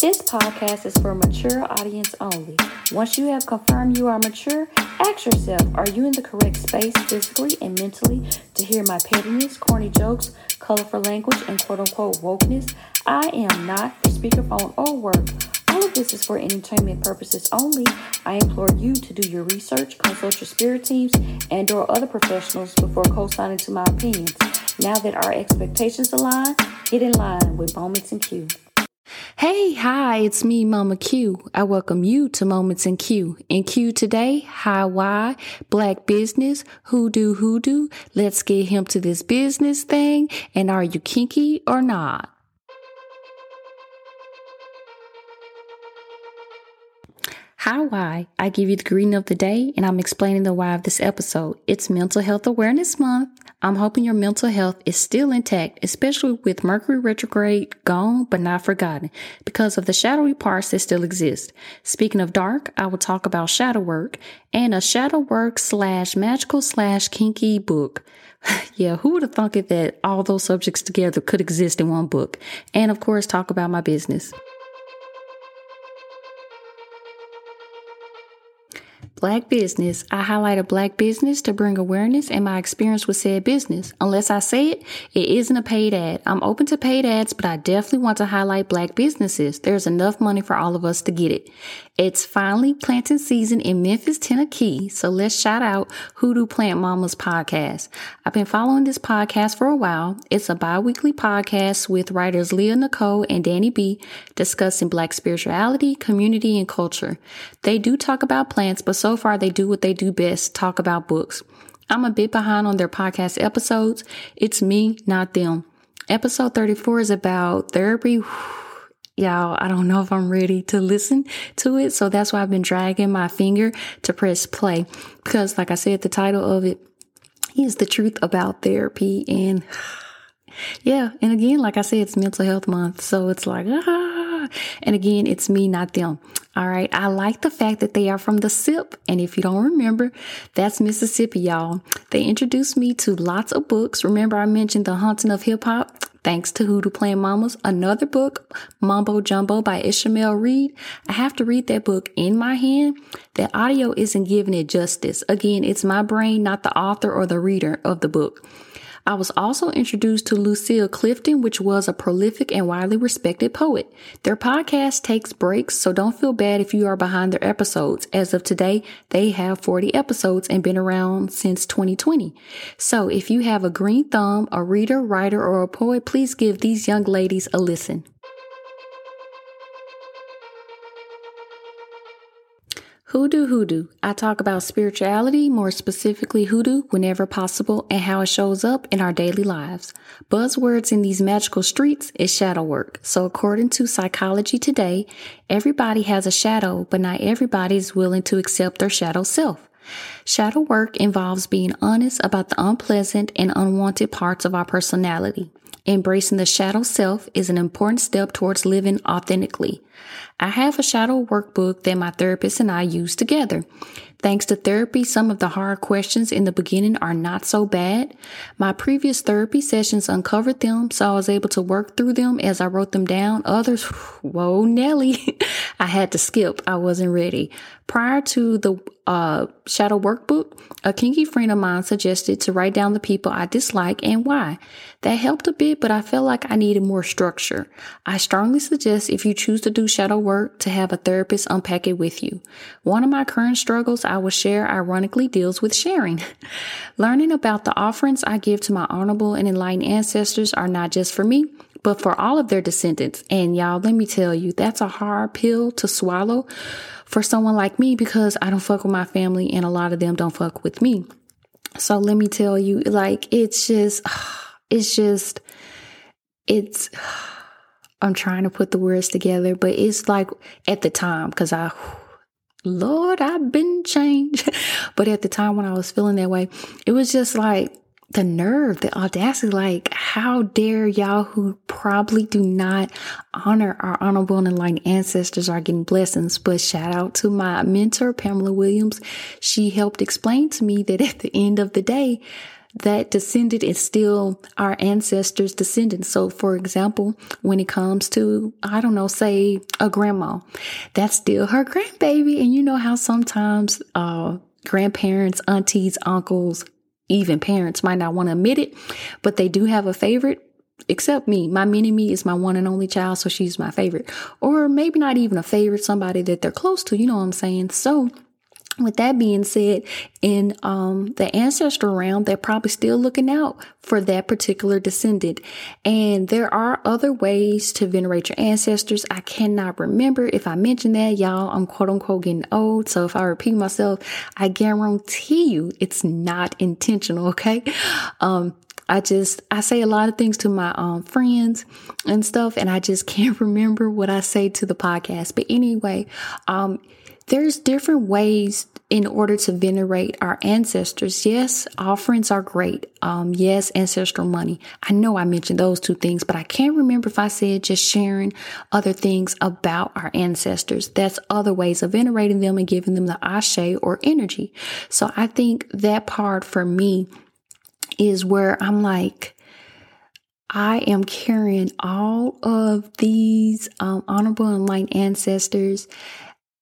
This podcast is for mature audience only. Once you have confirmed you are mature, ask yourself, are you in the correct space physically and mentally to hear my pettiness, corny jokes, colorful language, and quote unquote wokeness? I am not a speakerphone or work. All of this is for entertainment purposes only. I implore you to do your research, consult your spirit teams, and or other professionals before co-signing to my opinions. Now that our expectations align, get in line with Moments in Queue. Hey, hi, it's me, MommaQueue. I welcome you to Moments in Queue. In Queue today, Hi Why, Black Business, Who do Hoodoo, let's get Hemp to this business thing, and are you kinky or Knot? Hi, why? I give you the greeting of the day and I'm explaining the why of this episode. It's Mental Health Awareness Month. I'm hoping your mental health is still intact, especially with Mercury retrograde gone but not forgotten because of the shadowy parts that still exist. Speaking of dark, I will talk about shadow work and a shadow work slash magical slash kinky book. yeah, who would have thought it that all those subjects together could exist in one book? And of course, talk about my business. Black business. I highlight a black business to bring awareness and my experience with said business. Unless I say it, it isn't a paid ad. I'm open to paid ads, but I definitely want to highlight black businesses. There's enough money for all of us to get it. It's finally planting season in Memphis, Tennessee. So let's shout out Hoodoo Plant Mamas podcast. I've been following this podcast for a while. It's a bi-weekly podcast with writers Leah Nicole and Danny B discussing black spirituality, community, and culture. They do talk about plants, but so so far they do what they do best talk about books. I'm a bit behind on their podcast episodes. It's me, not them. Episode 34 is about therapy. Y'all, I don't know if I'm ready to listen to it. So that's why I've been dragging my finger to press play. Because, like I said, the title of it is The Truth About Therapy. And yeah, and again, like I said, it's mental health month. So it's like, ah. And again, it's me, not them. All right. I like the fact that they are from the SIP. And if you don't remember, that's Mississippi, y'all. They introduced me to lots of books. Remember, I mentioned The Haunting of Hip Hop? Thanks to Hoodoo Plant Mamas, another book, Mumbo Jumbo by Ishmael Reed. I have to read that book in my hand. The audio isn't giving it justice. Again, it's my brain, not the author or the reader of the book. I was also introduced to Lucille Clifton, which was a prolific and widely respected poet. Their podcast takes breaks, so don't feel bad if you are behind their episodes. As of today, they have 40 episodes and been around since 2020. So if you have a green thumb, a reader, writer, or a poet, please give these young ladies a listen. Who do Hoodoo. I talk about spirituality, more specifically hoodoo, whenever possible and how it shows up in our daily lives. Buzzwords in these magical streets is shadow work. So according to Psychology Today, everybody has a shadow, but not everybody is willing to accept their shadow self. Shadow work involves being honest about the unpleasant and unwanted parts of our personality. Embracing the shadow self is an important step towards living authentically. I have a shadow workbook that my therapist and I use together. Thanks to therapy, some of the hard questions in the beginning are not so bad. My previous therapy sessions uncovered them, so I was able to work through them as I wrote them down. Others, whoa, Nelly, I had to skip. I wasn't ready. Prior to the uh, shadow workbook, a kinky friend of mine suggested to write down the people I dislike and why. That helped a bit, but I felt like I needed more structure. I strongly suggest if you choose to do shadow work to have a therapist unpack it with you. One of my current struggles I will share ironically deals with sharing. Learning about the offerings I give to my honorable and enlightened ancestors are not just for me, but for all of their descendants. And y'all, let me tell you, that's a hard pill to swallow for someone like me because I don't fuck with my family and a lot of them don't fuck with me. So let me tell you, like, it's just, it's just, it's, I'm trying to put the words together, but it's like at the time, because I, Lord, I've been changed. but at the time when I was feeling that way, it was just like, the nerve, the audacity, like, how dare y'all who probably do not honor our honorable and enlightened ancestors are getting blessings. But shout out to my mentor, Pamela Williams. She helped explain to me that at the end of the day, that descendant is still our ancestors' descendant. So, for example, when it comes to, I don't know, say a grandma, that's still her grandbaby. And you know how sometimes, uh, grandparents, aunties, uncles, even parents might not want to admit it, but they do have a favorite except me. My mini me is my one and only child, so she's my favorite. Or maybe not even a favorite, somebody that they're close to, you know what I'm saying? So with that being said, in um, the ancestral realm, they're probably still looking out for that particular descendant. And there are other ways to venerate your ancestors. I cannot remember if I mentioned that, y'all. I'm quote unquote getting old. So if I repeat myself, I guarantee you it's not intentional. Okay. Um, I just I say a lot of things to my um, friends and stuff, and I just can't remember what I say to the podcast. But anyway, um, there's different ways in order to venerate our ancestors. Yes, offerings are great. Um, yes, ancestral money. I know I mentioned those two things, but I can't remember if I said just sharing other things about our ancestors. That's other ways of venerating them and giving them the ashe or energy. So I think that part for me is where I'm like, I am carrying all of these um, honorable and enlightened ancestors,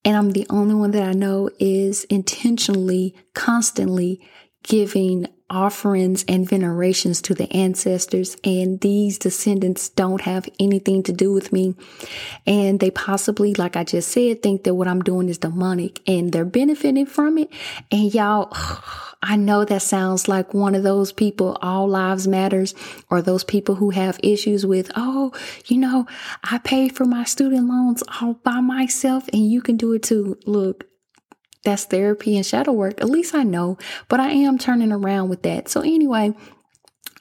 and I'm the only one that I know is intentionally, constantly giving offerings and venerations to the ancestors and these descendants don't have anything to do with me and they possibly like i just said think that what i'm doing is demonic and they're benefiting from it and y'all I know that sounds like one of those people, all lives matters, or those people who have issues with, oh, you know, I paid for my student loans all by myself and you can do it too. Look, that's therapy and shadow work. At least I know, but I am turning around with that. So anyway,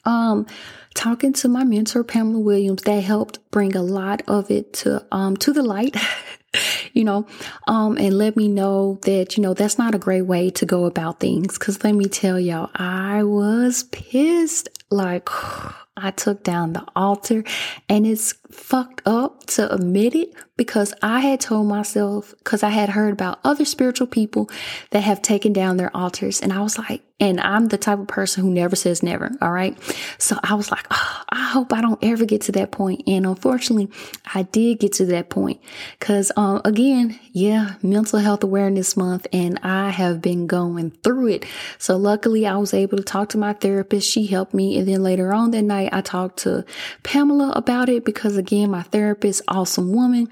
um, talking to my mentor Pamela Williams, that helped bring a lot of it to um to the light. you know, um, and let me know that, you know, that's not a great way to go about things. Cause let me tell y'all, I was pissed. Like, I took down the altar and it's fucked up to admit it because I had told myself, because I had heard about other spiritual people that have taken down their altars. And I was like, and I'm the type of person who never says never. All right. So I was like, oh, I hope I don't ever get to that point. And unfortunately, I did get to that point because, um, again, yeah, mental health awareness month and I have been going through it. So luckily I was able to talk to my therapist. She helped me. And then later on that night, I talked to Pamela about it because again, my therapist, awesome woman,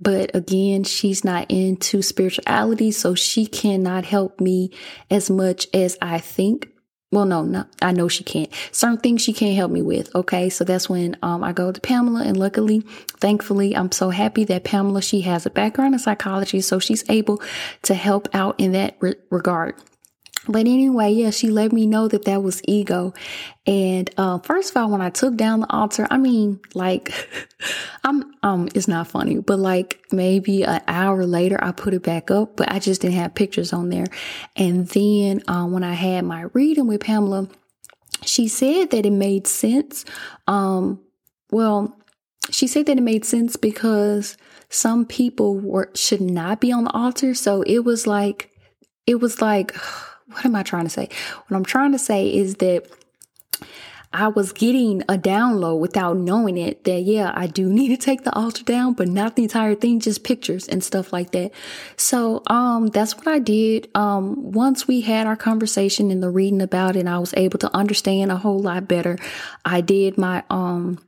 but again, she's not into spirituality. So she cannot help me as much as I think. Well, no, no, I know she can't. Certain things she can't help me with. Okay. So that's when, um, I go to Pamela and luckily, thankfully, I'm so happy that Pamela, she has a background in psychology. So she's able to help out in that re- regard. But anyway, yeah, she let me know that that was ego. And uh, first of all, when I took down the altar, I mean, like, I'm um, it's not funny, but like maybe an hour later, I put it back up, but I just didn't have pictures on there. And then uh, when I had my reading with Pamela, she said that it made sense. Um, well, she said that it made sense because some people were should not be on the altar. So it was like, it was like what am I trying to say? What I'm trying to say is that I was getting a download without knowing it that, yeah, I do need to take the altar down, but not the entire thing, just pictures and stuff like that. So, um, that's what I did. Um, once we had our conversation and the reading about it, I was able to understand a whole lot better. I did my, um,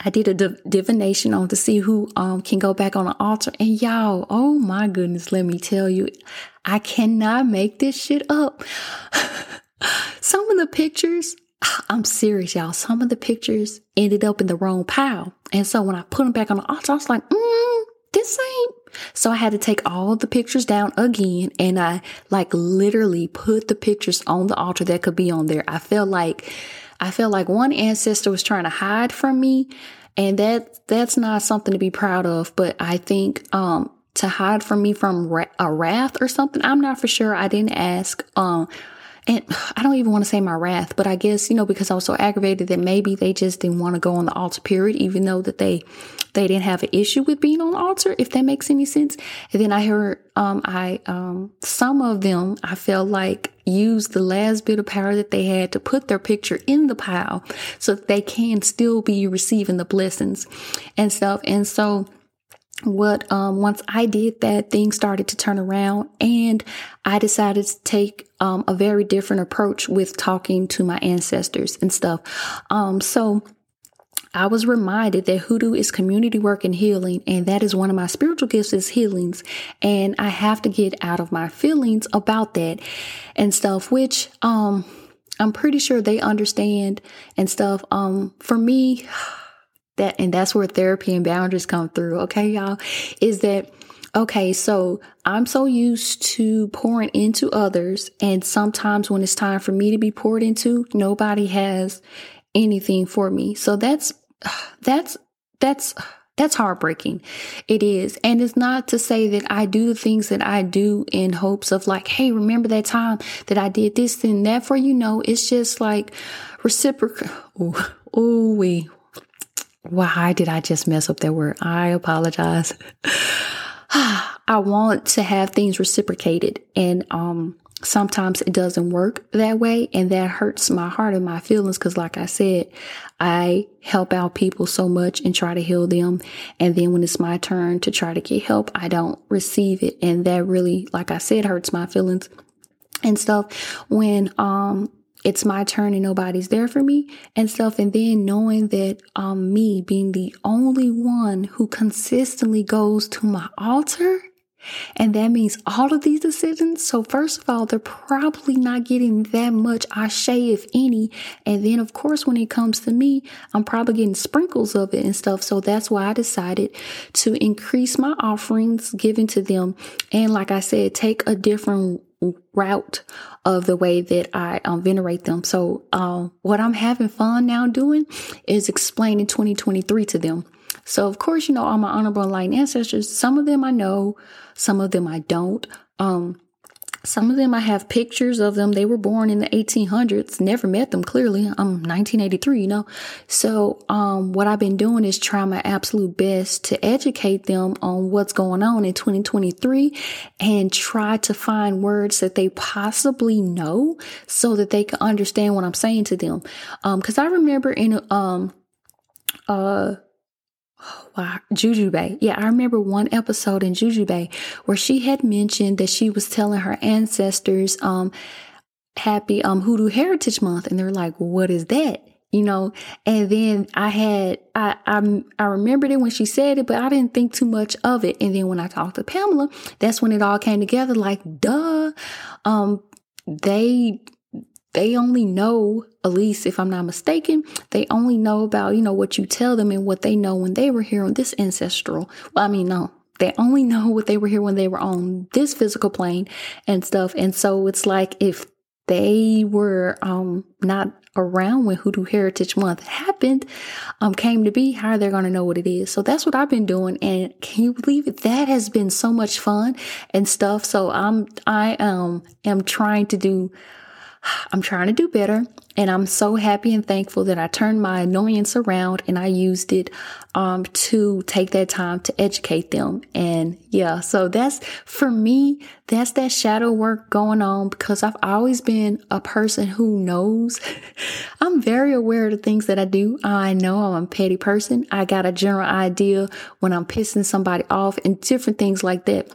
I did a div- divination on to see who um, can go back on the altar. And y'all, oh my goodness, let me tell you, I cannot make this shit up. Some of the pictures, I'm serious, y'all. Some of the pictures ended up in the wrong pile. And so when I put them back on the altar, I was like, mm, this ain't. So I had to take all the pictures down again and I like literally put the pictures on the altar that could be on there. I felt like I felt like one ancestor was trying to hide from me and that that's not something to be proud of, but I think um to hide from me from ra- a wrath or something, I'm not for sure. I didn't ask um and I don't even want to say my wrath, but I guess, you know, because I was so aggravated that maybe they just didn't want to go on the altar period, even though that they, they didn't have an issue with being on the altar, if that makes any sense. And then I heard, um, I, um, some of them, I felt like used the last bit of power that they had to put their picture in the pile so that they can still be receiving the blessings and stuff. And so, what um once I did that things started to turn around and I decided to take um a very different approach with talking to my ancestors and stuff. Um so I was reminded that hoodoo is community work and healing, and that is one of my spiritual gifts is healings. And I have to get out of my feelings about that and stuff, which um I'm pretty sure they understand and stuff. Um for me, that and that's where therapy and boundaries come through okay y'all is that okay so i'm so used to pouring into others and sometimes when it's time for me to be poured into nobody has anything for me so that's that's that's that's heartbreaking. It is. And it's not to say that I do the things that I do in hopes of like, hey, remember that time that I did this and that for you? know, it's just like reciprocal. Oh, we why did I just mess up that word? I apologize. I want to have things reciprocated and um sometimes it doesn't work that way and that hurts my heart and my feelings because like i said i help out people so much and try to heal them and then when it's my turn to try to get help i don't receive it and that really like i said hurts my feelings and stuff when um it's my turn and nobody's there for me and stuff. And then knowing that um me being the only one who consistently goes to my altar. And that means all of these decisions. So first of all, they're probably not getting that much ashe, if any. And then of course, when it comes to me, I'm probably getting sprinkles of it and stuff. So that's why I decided to increase my offerings given to them. And like I said, take a different route of the way that I um, venerate them. So, um, what I'm having fun now doing is explaining 2023 to them. So, of course, you know, all my honorable enlightened ancestors, some of them I know, some of them I don't. Um, some of them I have pictures of them. They were born in the 1800s. Never met them clearly. I'm 1983, you know. So, um, what I've been doing is trying my absolute best to educate them on what's going on in 2023 and try to find words that they possibly know so that they can understand what I'm saying to them. Um, cause I remember in, um, uh, wow, Jujubee. Yeah, I remember one episode in Jujubee where she had mentioned that she was telling her ancestors, um, happy um Hoodoo Heritage Month, and they're like, "What is that?" You know, and then I had I I I remembered it when she said it, but I didn't think too much of it. And then when I talked to Pamela, that's when it all came together. Like, duh, um, they they only know, at least if I'm not mistaken, they only know about, you know, what you tell them and what they know when they were here on this ancestral. Well, I mean, no, they only know what they were here when they were on this physical plane and stuff. And so it's like if they were um not around when Hoodoo Heritage Month happened, um, came to be, how are they going to know what it is? So that's what I've been doing. And can you believe it? That has been so much fun and stuff. So I'm, I, um, am trying to do I'm trying to do better. And I'm so happy and thankful that I turned my annoyance around and I used it um, to take that time to educate them. And yeah, so that's for me, that's that shadow work going on because I've always been a person who knows. I'm very aware of the things that I do. I know I'm a petty person. I got a general idea when I'm pissing somebody off and different things like that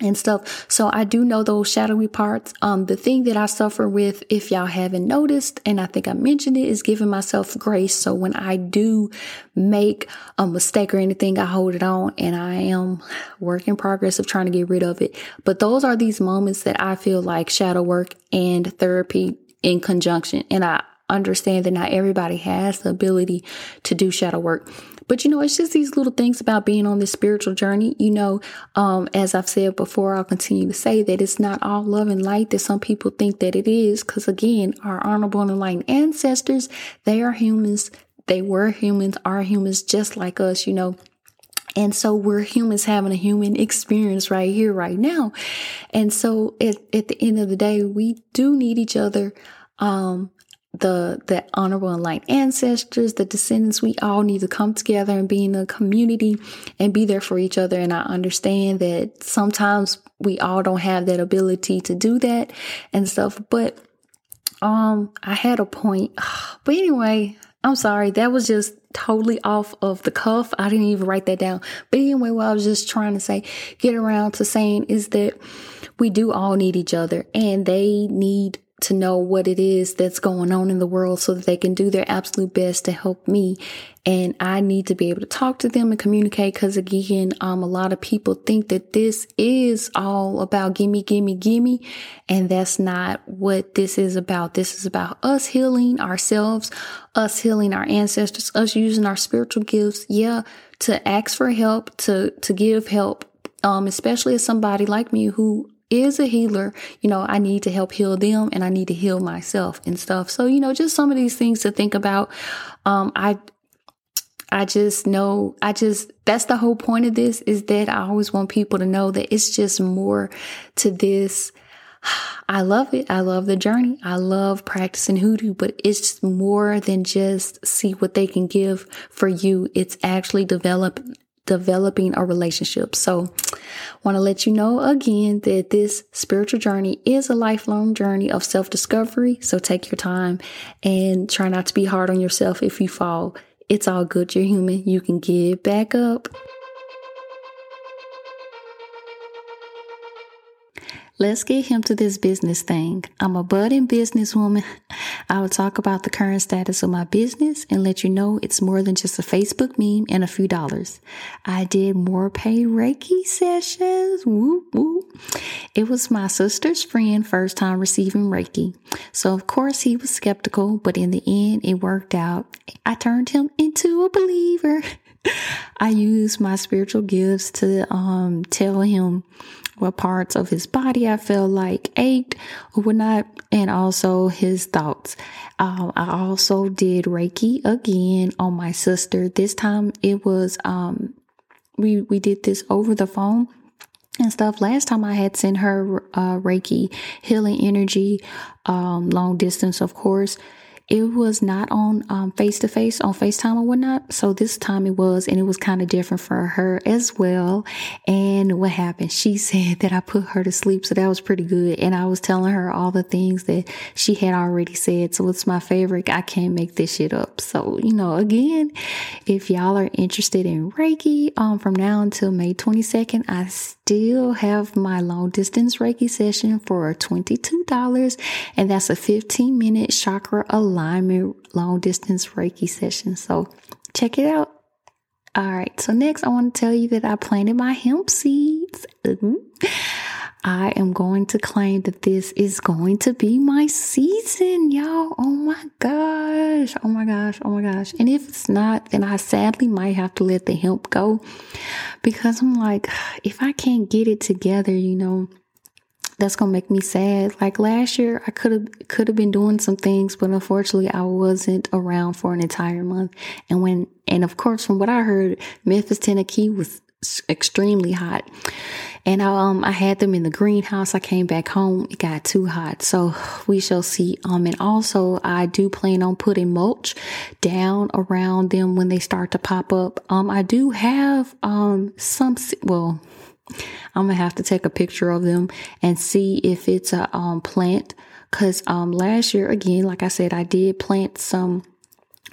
and stuff. So I do know those shadowy parts. Um, the thing that I suffer with, if y'all haven't noticed, and I think I mentioned it, is giving myself grace. So when I do make a mistake or anything, I hold it on and I am work in progress of trying to get rid of it. But those are these moments that I feel like shadow work and therapy in conjunction. And I understand that not everybody has the ability to do shadow work. But you know, it's just these little things about being on this spiritual journey. You know, um, as I've said before, I'll continue to say that it's not all love and light that some people think that it is. Cause again, our honorable and enlightened ancestors, they are humans. They were humans, are humans just like us, you know. And so we're humans having a human experience right here, right now. And so at, at the end of the day, we do need each other. Um, the the honorable and light ancestors, the descendants, we all need to come together and be in a community and be there for each other. And I understand that sometimes we all don't have that ability to do that and stuff. But um I had a point. But anyway, I'm sorry, that was just totally off of the cuff. I didn't even write that down. But anyway, what I was just trying to say, get around to saying is that we do all need each other and they need to know what it is that's going on in the world so that they can do their absolute best to help me. And I need to be able to talk to them and communicate because again, um, a lot of people think that this is all about gimme, gimme, gimme. And that's not what this is about. This is about us healing ourselves, us healing our ancestors, us using our spiritual gifts. Yeah. To ask for help, to, to give help. Um, especially as somebody like me who is a healer, you know, I need to help heal them and I need to heal myself and stuff. So, you know, just some of these things to think about. Um, I, I just know, I just, that's the whole point of this is that I always want people to know that it's just more to this. I love it. I love the journey. I love practicing hoodoo, but it's more than just see what they can give for you. It's actually develop developing a relationship. So, want to let you know again that this spiritual journey is a lifelong journey of self discovery. So, take your time and try not to be hard on yourself if you fall. It's all good. You're human. You can get back up. Let's get Hemp to this business thing. I'm a budding businesswoman. I will talk about the current status of my business and let you know it's more than just a Facebook meme and a few dollars. I did more paid Reiki sessions. Woo woo. It was my sister's friend first time receiving Reiki. So of course he was skeptical, but in the end it worked out. I turned him into a believer. I used my spiritual gifts to um, tell him what parts of his body I felt like ached or whatnot, and also his thoughts. Um, I also did Reiki again on my sister. This time it was um, we we did this over the phone and stuff. Last time I had sent her uh, Reiki healing energy, um, long distance, of course it was not on face to face on FaceTime or whatnot. So this time it was, and it was kind of different for her as well. And what happened? She said that I put her to sleep. So that was pretty good. And I was telling her all the things that she had already said. So it's my favorite. I can't make this shit up. So, you know, again, if y'all are interested in Reiki, um, from now until May 22nd, I still have my long distance Reiki session for $22. And that's a 15 minute chakra alignment alignment long distance Reiki session. So check it out. All right. So next, I want to tell you that I planted my hemp seeds. Mm-hmm. I am going to claim that this is going to be my season, y'all. Oh my gosh. Oh my gosh. Oh my gosh. And if it's not, then I sadly might have to let the hemp go because I'm like, if I can't get it together, you know, that's gonna make me sad. Like last year, I could have could have been doing some things, but unfortunately, I wasn't around for an entire month. And when and of course, from what I heard, Memphis, Tennessee was extremely hot. And I, um, I had them in the greenhouse. I came back home. It got too hot. So we shall see. Um, and also I do plan on putting mulch down around them when they start to pop up. Um, I do have, um, some, well, I'm gonna have to take a picture of them and see if it's a um, plant. Cause um, last year, again, like I said, I did plant some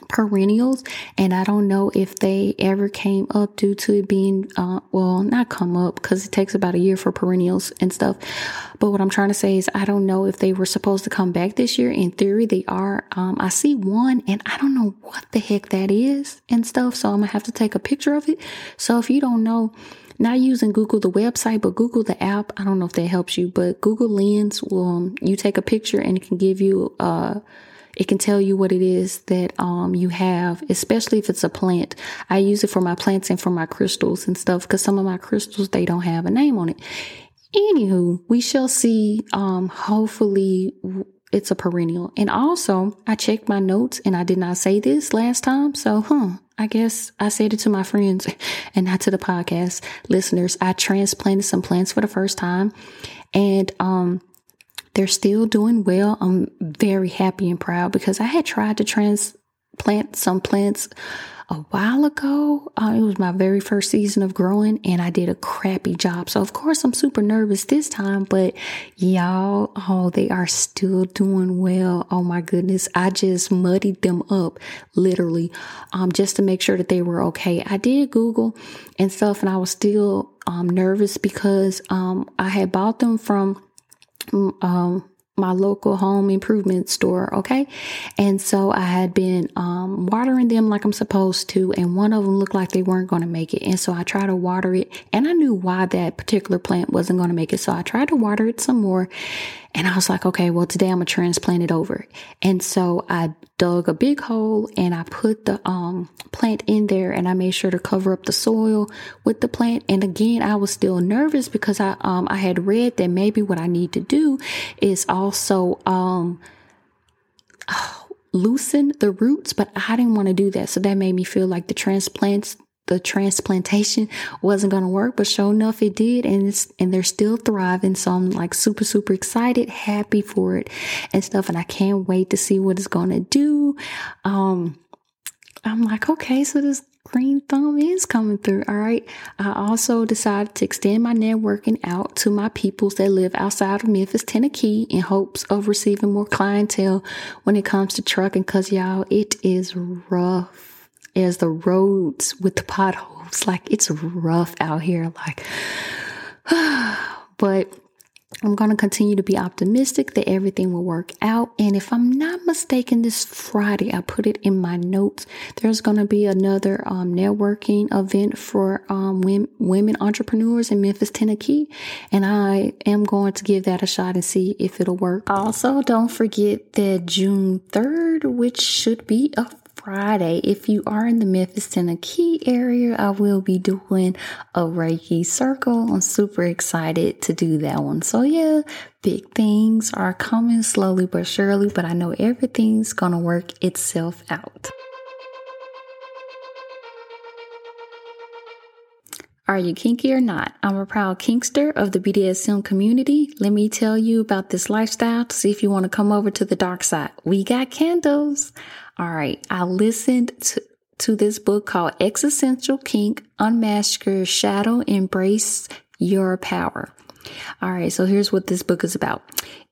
perennials and I don't know if they ever came up due to it being, uh, well, not come up because it takes about a year for perennials and stuff. But what I'm trying to say is I don't know if they were supposed to come back this year. In theory, they are. Um, I see one and I don't know what the heck that is and stuff. So I'm gonna have to take a picture of it. So if you don't know, not using Google the website, but Google the app. I don't know if that helps you, but Google Lens will, um, you take a picture and it can give you, uh, it can tell you what it is that um, you have, especially if it's a plant. I use it for my plants and for my crystals and stuff because some of my crystals they don't have a name on it. Anywho, we shall see. Um, hopefully, it's a perennial. And also, I checked my notes and I did not say this last time. So, huh, I guess I said it to my friends and not to the podcast listeners. I transplanted some plants for the first time and, um, they're still doing well. I'm very happy and proud because I had tried to transplant some plants a while ago. Uh, it was my very first season of growing and I did a crappy job. So of course I'm super nervous this time, but y'all, oh, they are still doing well. Oh my goodness. I just muddied them up literally, um, just to make sure that they were okay. I did Google and stuff and I was still, um, nervous because, um, I had bought them from, um, my local home improvement store. Okay. And so I had been um, watering them like I'm supposed to, and one of them looked like they weren't going to make it. And so I tried to water it, and I knew why that particular plant wasn't going to make it. So I tried to water it some more. And I was like, okay, well, today I'm going to transplant it over. And so I dug a big hole and I put the um, plant in there and I made sure to cover up the soil with the plant. And again, I was still nervous because I, um, I had read that maybe what I need to do is also, um, loosen the roots, but I didn't want to do that. So that made me feel like the transplants the transplantation wasn't going to work, but sure enough, it did. And it's, and they're still thriving. So I'm like super, super excited, happy for it and stuff. And I can't wait to see what it's going to do. Um, I'm like, okay, so this green thumb is coming through. All right. I also decided to extend my networking out to my peoples that live outside of Memphis, Tennessee in hopes of receiving more clientele when it comes to trucking. Cause y'all, it is rough as the roads with the potholes. Like it's rough out here. Like, but I'm going to continue to be optimistic that everything will work out. And if I'm not mistaken, this Friday, I put it in my notes. There's going to be another um, networking event for um, women, women entrepreneurs in Memphis, Tennessee. And I am going to give that a shot and see if it'll work. Also, don't forget that June 3rd, which should be a Friday. If you are in the Memphis, Tennessee area, I will be doing a Reiki circle. I'm super excited to do that one. So yeah, big things are coming slowly but surely, but I know everything's gonna work itself out. Are you kinky or Knot? I'm a proud kinkster of the BDSM community. Let me tell you about this lifestyle to see if you want to come over to the dark side. We got candles. All right. I listened to, to this book called Existential Kink Unmask Your Shadow, Embrace Your Power. All right. So here's what this book is about.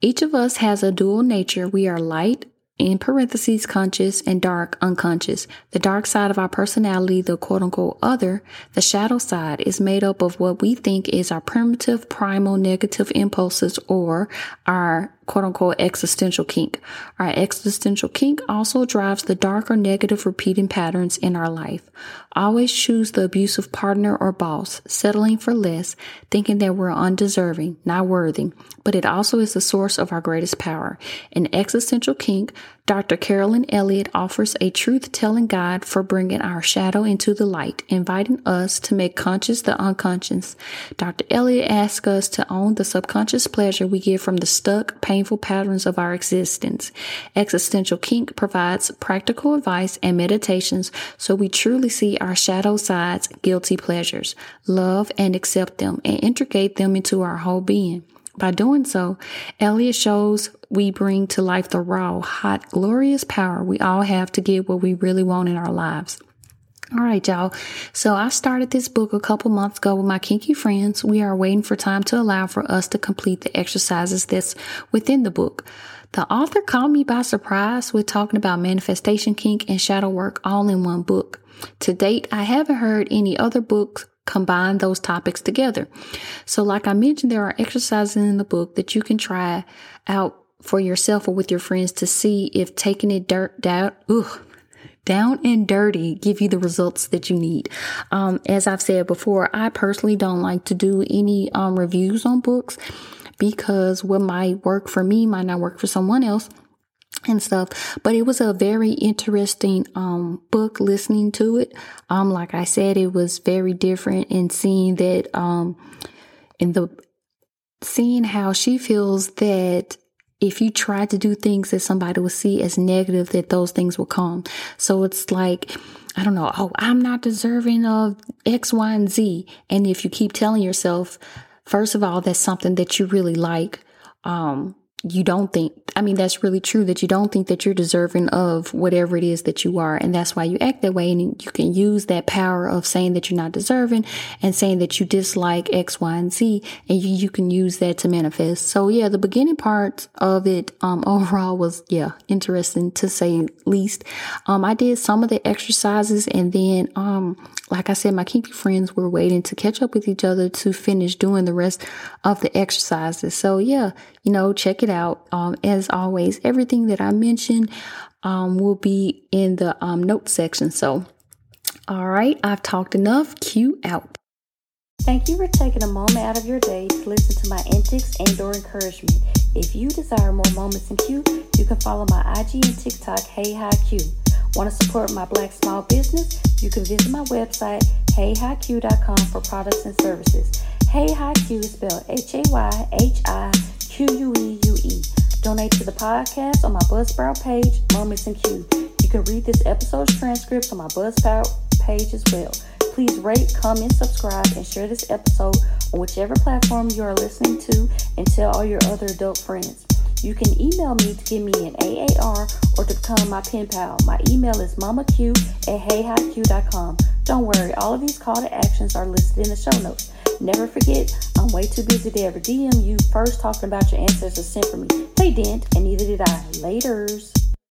Each of us has a dual nature. We are light, in parentheses, conscious and dark, unconscious. The dark side of our personality, the quote unquote other, the shadow side is made up of what we think is our primitive, primal, negative impulses or our quote unquote existential kink. Our existential kink also drives the darker negative repeating patterns in our life. Always choose the abusive partner or boss, settling for less, thinking that we're undeserving, not worthy, but it also is the source of our greatest power. In existential kink, Dr. Carolyn Elliott offers a truth telling guide for bringing our shadow into the light, inviting us to make conscious the unconscious. Dr. Elliott asks us to own the subconscious pleasure we get from the stuck, painful patterns of our existence. Existential Kink provides practical advice and meditations so we truly see our shadow sides, guilty pleasures, love and accept them, and integrate them into our whole being. By doing so, Elliott shows we bring to life the raw, hot, glorious power we all have to get what we really want in our lives. All right, y'all. So I started this book a couple months ago with my kinky friends. We are waiting for time to allow for us to complete the exercises that's within the book. The author caught me by surprise with talking about manifestation kink and shadow work all in one book. To date, I haven't heard any other books combine those topics together. So like I mentioned, there are exercises in the book that you can try out for yourself or with your friends to see if taking it dirt down, ugh, down and dirty give you the results that you need. Um, as I've said before, I personally don't like to do any um, reviews on books because what might work for me might not work for someone else and stuff. But it was a very interesting um, book listening to it. Um, like I said, it was very different in seeing that um, in the seeing how she feels that if you try to do things that somebody will see as negative, that those things will come. So it's like, I don't know, oh, I'm not deserving of X, Y, and Z. And if you keep telling yourself, first of all, that's something that you really like. Um, you don't think, I mean, that's really true that you don't think that you're deserving of whatever it is that you are. And that's why you act that way. And you can use that power of saying that you're not deserving and saying that you dislike X, Y, and Z. And you, you can use that to manifest. So yeah, the beginning part of it, um, overall was, yeah, interesting to say least. Um, I did some of the exercises and then, um, like I said, my kinky friends were waiting to catch up with each other to finish doing the rest of the exercises. So yeah, you know, check it out. Um, as always, everything that I mentioned, um, will be in the, um, notes section. So, all right, I've talked enough. Cue out. Thank you for taking a moment out of your day to listen to my antics and or encouragement. If you desire more moments in Queue, you can follow my IG and TikTok, Hey Hi Q. Want to support my black small business? You can visit my website, hayhiqueue.com for products and services. Hayhiqueue is spelled H A Y H I Q U E U E. Donate to the podcast on my Buzzsprout page, Moments in Queue. You can read this episode's transcripts on my Buzzsprout page as well. Please rate, comment, subscribe, and share this episode on whichever platform you are listening to and tell all your other adult friends. You can email me to give me an AAR or to become my pen pal. My email is mommaqueue at hayhiqueue.com. Don't worry, all of these call to actions are listed in the show notes. Never forget, I'm way too busy to ever DM you first talking about your ancestors sent for me. They didn't, and neither did I. Laters.